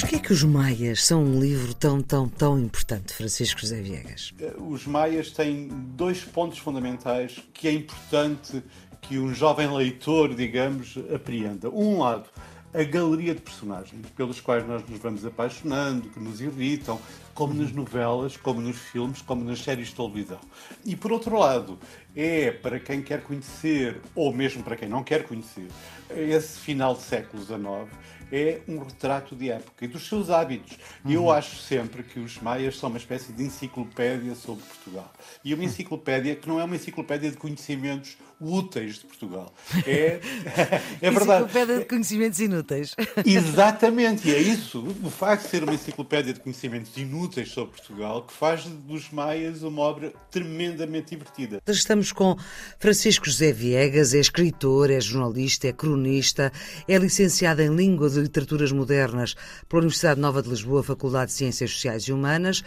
Porquê é que os Maias são um livro tão, tão, tão importante, Francisco José Viegas? Os Maias têm dois pontos fundamentais que é importante que um jovem leitor, digamos, apreenda. Um lado, a galeria de personagens pelos quais nós nos vamos apaixonando, que nos irritam, como nas novelas, como nos filmes, como nas séries de televisão. E por outro lado, é para quem quer conhecer, ou mesmo para quem não quer conhecer, esse final de século XIX, é um retrato de época e dos seus hábitos. E eu acho sempre que os maias são uma espécie de enciclopédia sobre Portugal. E uma enciclopédia que não é uma enciclopédia de conhecimentos úteis de Portugal. É, é verdade. Enciclopédia de conhecimentos inúteis. Exatamente, e é isso, o facto de ser uma enciclopédia de conhecimentos inúteis sobre Portugal, que faz dos Maias uma obra tremendamente divertida. Estamos com Francisco José Viegas, é escritor, é jornalista, é cronista, é licenciado em Língua de Literaturas Modernas pela Universidade Nova de Lisboa, Faculdade de Ciências Sociais e Humanas.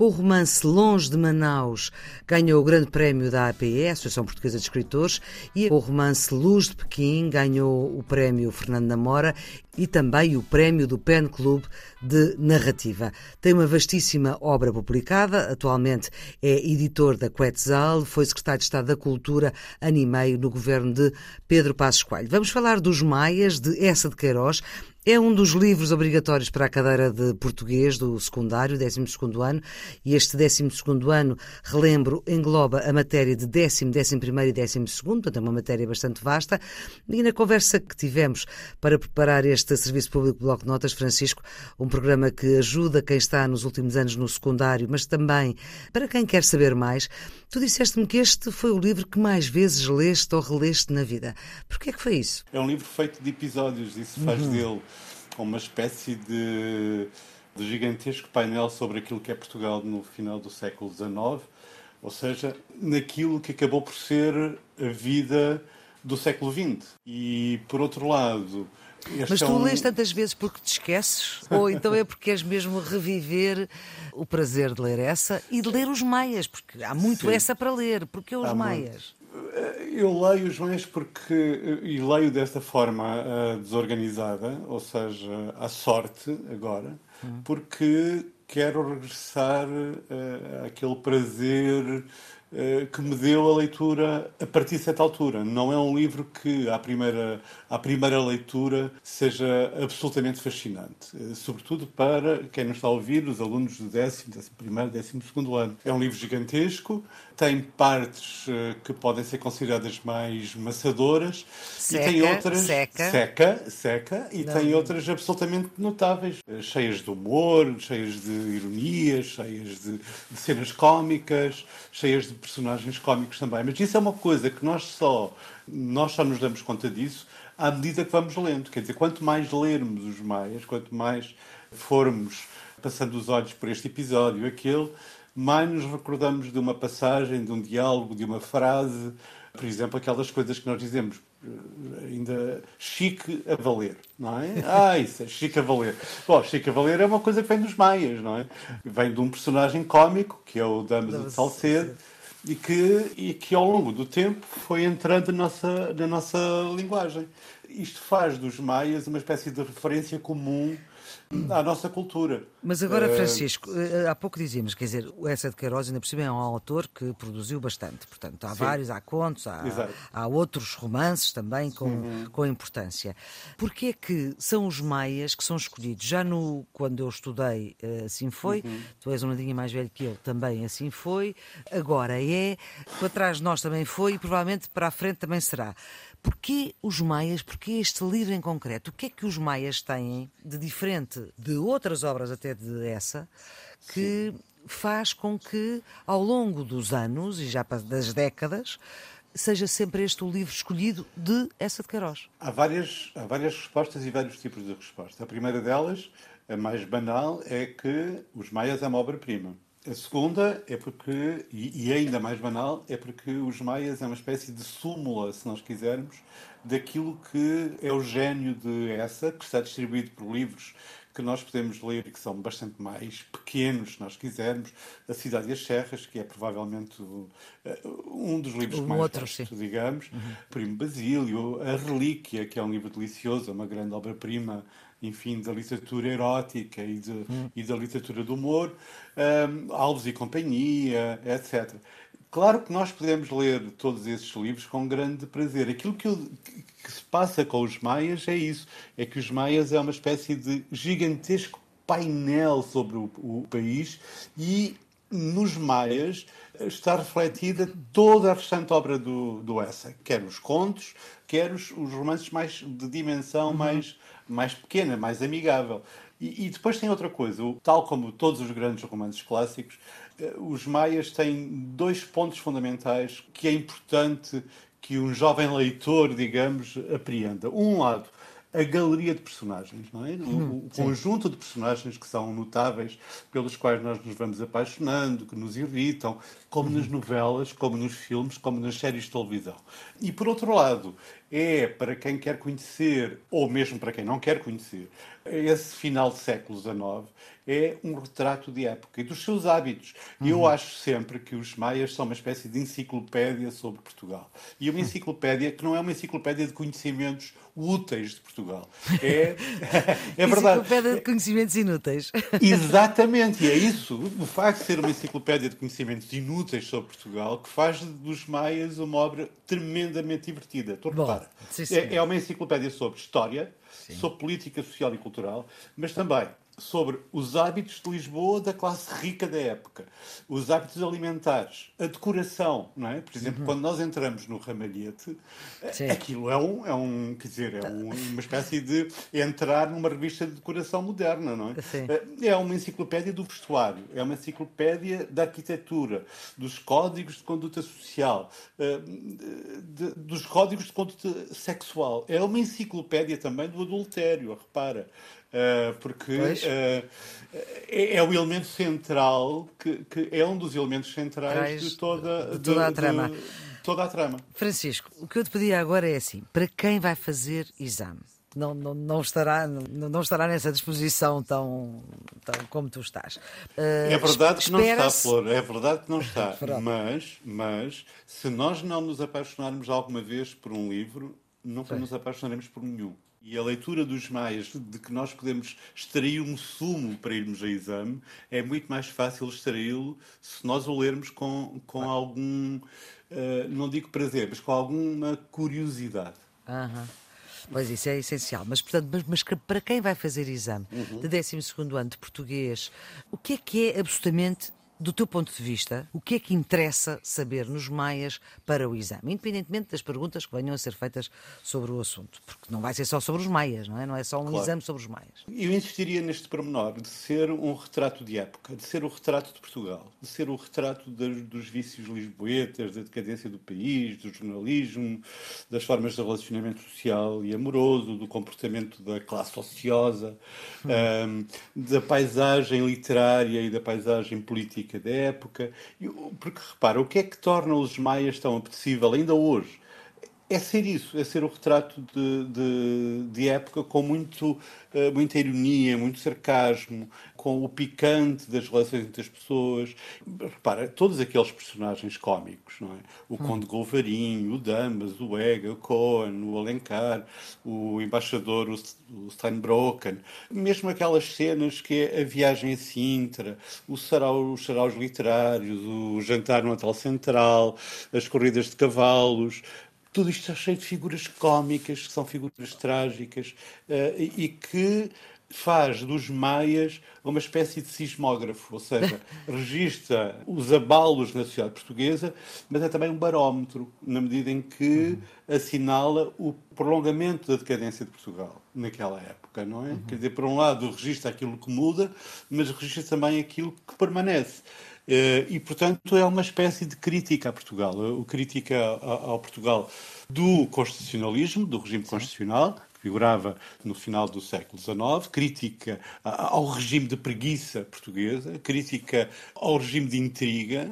Com o romance Longe de Manaus, ganhou o Grande Prémio da APE, Associação Portuguesa de Escritores, e com o romance Luz de Pequim, ganhou o Prémio Fernando Namora e também o Prémio do Pen Club de Narrativa. Tem uma vastíssima obra publicada, atualmente é editor da Quetzal, foi secretário de Estado da Cultura ano e meio no governo de Pedro Passos Coelho. Vamos falar dos Maias, de Essa de Queiroz, é um dos livros obrigatórios para a cadeira de português do secundário, 12 ano, e este 12 ano, relembro, engloba a matéria de décimo, décimo primeiro e décimo segundo, portanto é uma matéria bastante vasta. E na conversa que tivemos para preparar este Serviço Público Bloco de Notas, Francisco, um programa que ajuda quem está nos últimos anos no secundário, mas também para quem quer saber mais, tu disseste-me que este foi o livro que mais vezes leste ou releste na vida. Porquê é que foi isso? É um livro feito de episódios, isso faz uhum. dele uma espécie de, de gigantesco painel sobre aquilo que é Portugal no final do século XIX, ou seja, naquilo que acabou por ser a vida do século XX. E, por outro lado, mas tu é um... lês tantas vezes porque te esqueces? Ou então é porque queres mesmo reviver o prazer de ler essa e de ler os Maias? Porque há muito Sim. essa para ler. Porque os há Maias? Eu leio os meios porque e leio desta forma uh, desorganizada, ou seja, à sorte agora, uhum. porque quero regressar uh, àquele prazer que me deu a leitura a partir de certa altura. Não é um livro que à primeira à primeira leitura seja absolutamente fascinante, sobretudo para quem não está a ouvir, os alunos do décimo, décimo primeiro, décimo segundo ano. É um livro gigantesco tem partes uh, que podem ser consideradas mais maçadoras seca, e tem outras seca, seca, seca e Não. tem outras absolutamente notáveis, cheias de humor, cheias de ironias, cheias de, de, cenas cómicas, cheias de personagens cómicos também. Mas isso é uma coisa que nós só nós só nos damos conta disso à medida que vamos lendo. Quer dizer, quanto mais lermos os maias, quanto mais formos passando os olhos por este episódio, aquele mais nos recordamos de uma passagem, de um diálogo, de uma frase, por exemplo, aquelas coisas que nós dizemos eh, ainda chique a valer, não é? Ah, isso é chique a valer. Bom, chique a valer é uma coisa que vem dos maias, não é? Vem de um personagem cómico, que é o Damas de Salcedo, e que, e que ao longo do tempo foi entrando na nossa, na nossa linguagem. Isto faz dos maias uma espécie de referência comum à nossa cultura. Mas agora, eh, Francisco, uh, há pouco dizíamos, quer dizer, o Essa de Queiroz ainda por cima é um autor que produziu bastante, portanto, há Sim. vários, há contos, há, há, outros romances também com, uhum. com importância. Porquê é que são os maias que são escolhidos? Já no, quando eu estudei, assim foi, uhum. tu és um nadinha mais velho que eu, também assim foi, agora é, para trás de nós também foi e provavelmente para a frente também será. Porquê os maias, porquê este livro em concreto? O que é que os maias têm de diferente de outras obras até de essa, que Sim. faz com que ao longo dos anos e já das décadas seja sempre este o livro escolhido de essa de Queiroz? Há várias, há várias respostas e vários tipos de resposta. A primeira delas, a mais banal, é que os maias é uma obra-prima. A segunda é porque, e ainda mais banal, é porque os Maias é uma espécie de súmula, se nós quisermos, daquilo que é o gênio de essa, que está distribuído por livros que nós podemos ler e que são bastante mais pequenos, se nós quisermos. A Cidade e as Serras, que é provavelmente eh, um dos livros um que mais outro, gosto, digamos. Uhum. Primo Basílio, A Relíquia, que é um livro delicioso, uma grande obra-prima enfim, da literatura erótica e, de, hum. e da literatura do humor, um, Alves e Companhia, etc. Claro que nós podemos ler todos esses livros com grande prazer. Aquilo que, eu, que se passa com os maias é isso: é que os maias é uma espécie de gigantesco painel sobre o, o país e nos maias está refletida toda a restante obra do, do Essa, quer os contos, quer os, os romances mais de dimensão uhum. mais mais pequena, mais amigável. E, e, depois tem outra coisa, tal como todos os grandes romances clássicos, eh, os maias têm dois pontos fundamentais que é importante que um jovem leitor, digamos, apreenda. Um lado, a galeria de personagens, não é? O, o conjunto de personagens que são notáveis, pelos quais nós nos vamos apaixonando, que nos irritam, como nas novelas, como nos filmes, como nas séries de televisão. E por outro lado, é para quem quer conhecer, ou mesmo para quem não quer conhecer, esse final do século XIX, é um retrato de época e dos seus hábitos. Uhum. Eu acho sempre que os maias são uma espécie de enciclopédia sobre Portugal. E uma enciclopédia que não é uma enciclopédia de conhecimentos úteis de Portugal. É, é verdade. Enciclopédia de conhecimentos inúteis. Exatamente, e é isso. O facto de ser uma enciclopédia de conhecimentos inúteis sobre Portugal que faz dos maias uma obra tremendamente divertida. Estou Bom, é, é uma enciclopédia sobre história, Sim. sobre política social e cultural, mas também sobre os hábitos de Lisboa da classe rica da época, os hábitos alimentares, a decoração, não é? Por exemplo, uhum. quando nós entramos no Ramalhete, Sim. aquilo é um, é um, quer dizer, é um, uma espécie de entrar numa revista de decoração moderna, não é? Sim. Eh, é uma enciclopédia do vestuário, é uma enciclopédia da arquitetura, dos códigos de conduta social, eh, de, dos códigos de conduta sexual. É uma enciclopédia também do adultério, repara. Uh, porque uh, é, é, o elemento central, que, que, é um dos elementos centrais de toda, de toda a trama. De, toda a trama. Francisco, o que eu te pedi agora é assim: para quem vai fazer exame? Não, não, não, estará, não, não estará nessa disposição tão, tão como tu estás. Uh, é verdade que não está, Flor, é verdade que não está. mas, mas, se nós não nos apaixonarmos alguma vez por um livro, nunca nos apaixonaremos por nenhum. E a leitura dos maias, de que nós podemos extrair um sumo para irmos a exame, é muito mais fácil extraí-lo se nós o lermos com, com algum, uh, não digo prazer, mas com alguma curiosidade. Uhum. Pois isso é essencial. Mas, portanto, mas, mas para quem vai fazer exame uhum. de 12 ano de português, o que é que é absolutamente do teu ponto de vista, o que é que interessa saber nos maias para o exame, independentemente das perguntas que venham a ser feitas sobre o assunto? Porque não vai ser só sobre os maias, não é? Não é só um claro. exame sobre os maias. Eu insistiria neste pormenor de ser um retrato de época, de ser o retrato de Portugal, de ser o retrato dos, dos vícios lisboetas, da decadência do país, do jornalismo, das formas de relacionamento social e amoroso, do comportamento da classe ociosa, hum. um, da paisagem literária e da paisagem política da época. Porque repara, o que é que torna os maias tão apetecível ainda hoje? É ser isso, é ser o retrato de, de, de época com muito, uh, muita ironia, muito sarcasmo, com o picante das relações entre as pessoas. Repara, todos aqueles personagens cómicos, não é? O hum. Conde Golvarinho, o Damas, o Ega, o Cohen, o Alencar, o embaixador, o, o Steinbrocken, mesmo aquelas cenas que é a viagem a Sintra, o sarau, os saraus literários, o jantar no Hotel Central, as corridas de cavalos, tudo isto está cheio de figuras cómicas, que são figuras trágicas, uh, e que faz dos maias uma espécie de sismógrafo, ou seja, registra os abalos na sociedade portuguesa, mas é também um barómetro, na medida em que uhum. assinala o prolongamento da decadência de Portugal naquela época, não é? Uhum. Quer dizer, por um lado registra aquilo que muda, mas registra também aquilo que permanece. Eh, e, portanto, é uma espécie de crítica a Portugal, o crítica ao Portugal do constitucionalismo, do regime constitucional, figurava no final do século XIX, crítica ao regime de preguiça portuguesa, crítica ao regime de intriga,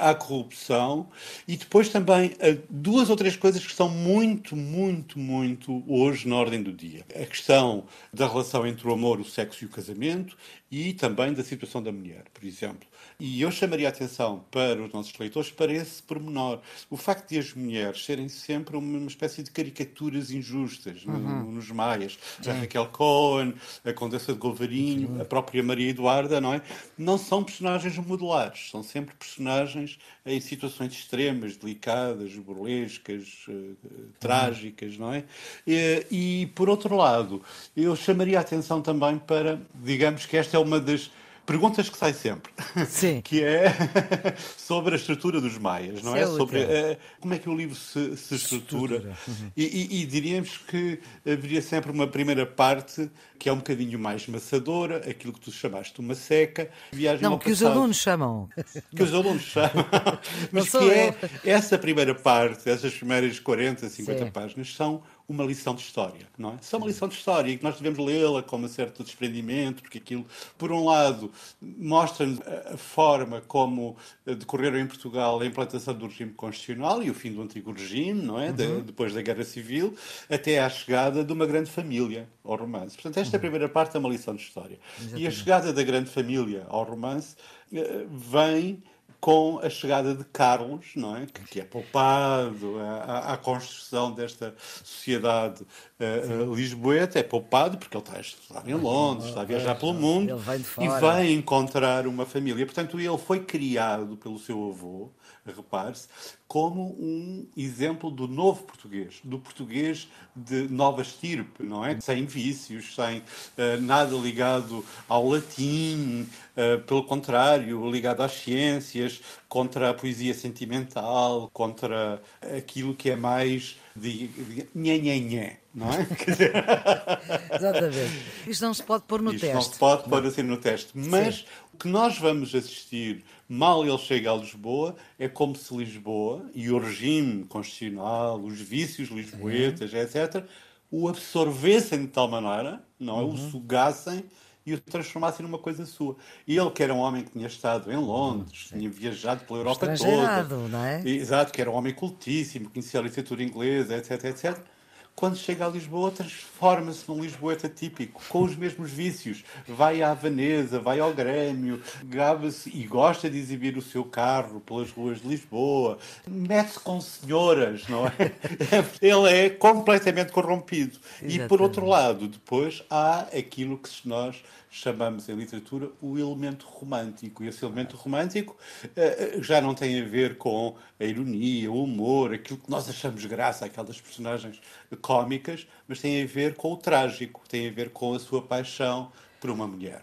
à, corrupção e depois também duas ou três coisas que estão muito, muito, muito hoje na ordem do dia. A questão da relação entre o amor, o sexo e o casamento e também da situação da mulher, por exemplo. E eu chamaria a atenção para os nossos leitores para esse pormenor. O facto de as mulheres serem sempre uma espécie de caricaturas injustas uhum. Nos maias. A Raquel Cohen, a Condessa de Golvarinho, a própria Maria Eduarda, não é? Não são personagens modelares, são sempre personagens em situações extremas, delicadas, burlescas, uh, trágicas, não é? E, e, por outro lado, eu chamaria a atenção também para, digamos que esta é uma das perguntas que sai sempre, Sim. que é sobre a estrutura dos maias, não é? é sobre uh, como é que o livro se, se estrutura. estrutura. Uhum. E, e, e, diríamos que haveria sempre uma primeira parte que é um bocadinho mais maçadora, aquilo que tu chamaste uma seca, viagem Não, que passado, os alunos chamam. Que os alunos chamam. Mas que é essa primeira parte, essas primeiras 40, 50 Sim. páginas, são uma lição de história, não é? Só uma lição de história e que nós devemos lê-la com um certo desprendimento, porque aquilo, por um lado, mostra-nos a forma como decorreram em Portugal a implantação do regime constitucional e o fim do antigo regime, não é? Uhum. De, depois da Guerra Civil, até à chegada de uma grande família ao romance. Portanto, esta uhum. primeira parte é uma lição de história. Exatamente. E a chegada da grande família ao romance eh, vem com a chegada de Carlos, não é? que, é poupado à, à, construção desta sociedade uh, uh, lisboeta, é poupado porque ele está a estudar em Londres, está a viajar pelo mundo e vai encontrar uma família. Portanto, ele foi criado pelo seu avô, repare-se, como um exemplo do novo português, do português de nova estirpe, não é? Sem vícios, sem uh, nada ligado ao latim, uh, pelo contrário, ligado às ciências, contra a poesia sentimental, contra aquilo que é mais de, de nhé, não é? Exatamente. Isto não se pode pôr no Isto teste. não se pode pôr assim no teste. Mas Sim. o que nós vamos assistir mal ele chega a Lisboa é como se Lisboa e o regime constitucional, os vícios lisboetas, uhum. etc., o absorvessem de tal maneira, não é? Uhum. O sugassem e o transformassem numa coisa sua. E ele, que era um homem que tinha estado em Londres, tinha viajado pela Europa toda. não é? Exato, que era um homem cultíssimo, conhecia a literatura inglesa, etc, etc quando chega a Lisboa, transforma-se num lisboeta típico, com os mesmos vícios. Vai à Veneza, vai ao Grêmio, gaba-se e gosta de exibir o seu carro pelas ruas de Lisboa, mete-se com senhoras, não é? Ele é completamente corrompido. Exatamente. E, por outro lado, depois há aquilo que nós chamamos em literatura o elemento romântico. E esse elemento romântico uh, já não tem a ver com a ironia, o humor, aquilo que nós achamos graça, aquelas personagens cómicas, mas tem a ver com o trágico, tem a ver com a sua paixão por uma mulher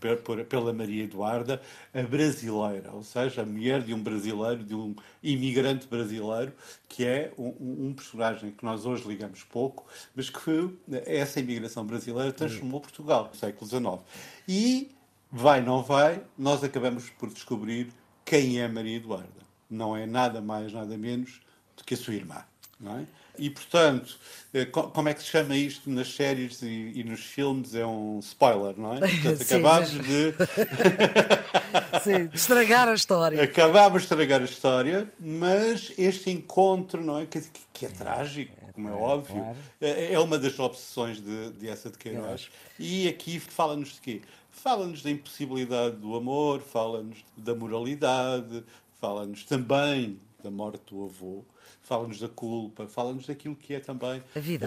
é? pela Maria Eduarda, a brasileira, ou seja, a mulher de um brasileiro, de um imigrante brasileiro, que é um, um personagem que nós hoje ligamos pouco, mas que essa imigração brasileira transformou Portugal no século XIX. E, vai, não vai, nós acabamos por descobrir quem é Maria Eduarda. Não é nada mais, nada menos do que a sua irmã. Não é? E, portanto, eh, como é que se chama isto nas séries e, e nos filmes? É um spoiler, não é? Portanto, acabámos de. Sim, de estragar a história. Acabámos de estragar a história, mas este encontro, não é? Que, que é trágico, como é, é óbvio, é, é uma das obsessões de, de essa de Queiroz. E aqui fala-nos de quê? Fala-nos da impossibilidade do amor, fala-nos da moralidade, fala-nos também da morte do avô fala-nos da culpa, fala-nos daquilo que é também,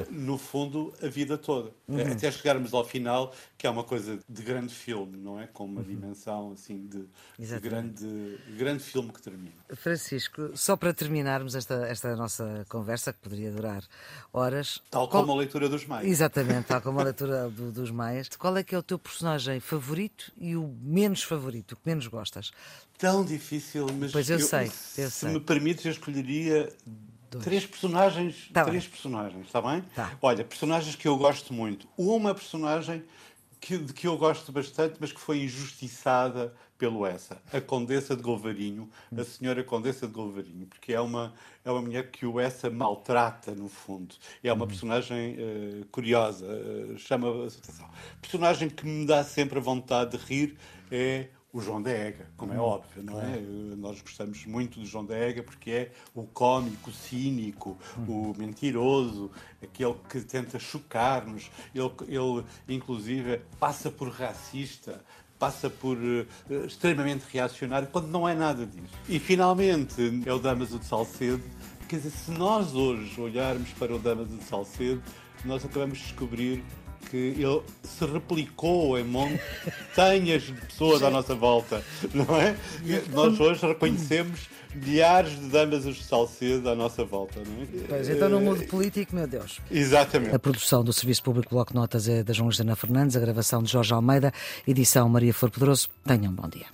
no fundo, a vida toda. Uhum. Até chegarmos ao final, que é uma coisa de grande filme, não é? Com uma uhum. dimensão assim de, de, grande, grande filme que termina. Francisco, só para terminarmos esta, esta nossa conversa, que poderia durar horas. Tal como qual... a leitura dos Maias. Exatamente, tal como a leitura do, dos Maias. Qual é que é o teu personagem favorito e o menos favorito, o que menos gostas? Tão difícil, mas pois eu, eu sei, eu se sei. me permites, eu escolheria Dois. Três personagens, tá três bem. personagens, está bem? Tá. Olha, personagens que eu gosto muito. Uma personagem que, de que eu gosto bastante, mas que foi injustiçada pelo essa, a Condessa de Golvarinho, a senhora Condessa de Golvarinho, porque é uma, é uma mulher que o essa maltrata, no fundo. É uma personagem uh, curiosa, uh, chama a atenção. Personagem que me dá sempre a vontade de rir é o João da Ega, como é óbvio, não é? Nós gostamos muito do João da Ega porque é o cómico, o cínico, o mentiroso, aquele que tenta chocar-nos. Ele, ele, inclusive, passa por racista, passa por uh, extremamente reacionário, quando não é nada disso. E, finalmente, é o Damaso de Salcedo. Quer dizer, se nós hoje olharmos para o Damaso de Salcedo, nós acabamos de descobrir que ele se replicou em montanhas de pessoas à nossa volta, não é? Nós hoje reconhecemos milhares de damas de Salcedo à nossa volta, não é? Pois, então no mundo político, meu Deus. Exatamente. A produção do Serviço Público Bloco Notas é da João Jana Fernandes, a gravação de Jorge Almeida, edição Maria Flor Pedroso. Tenham um bom dia.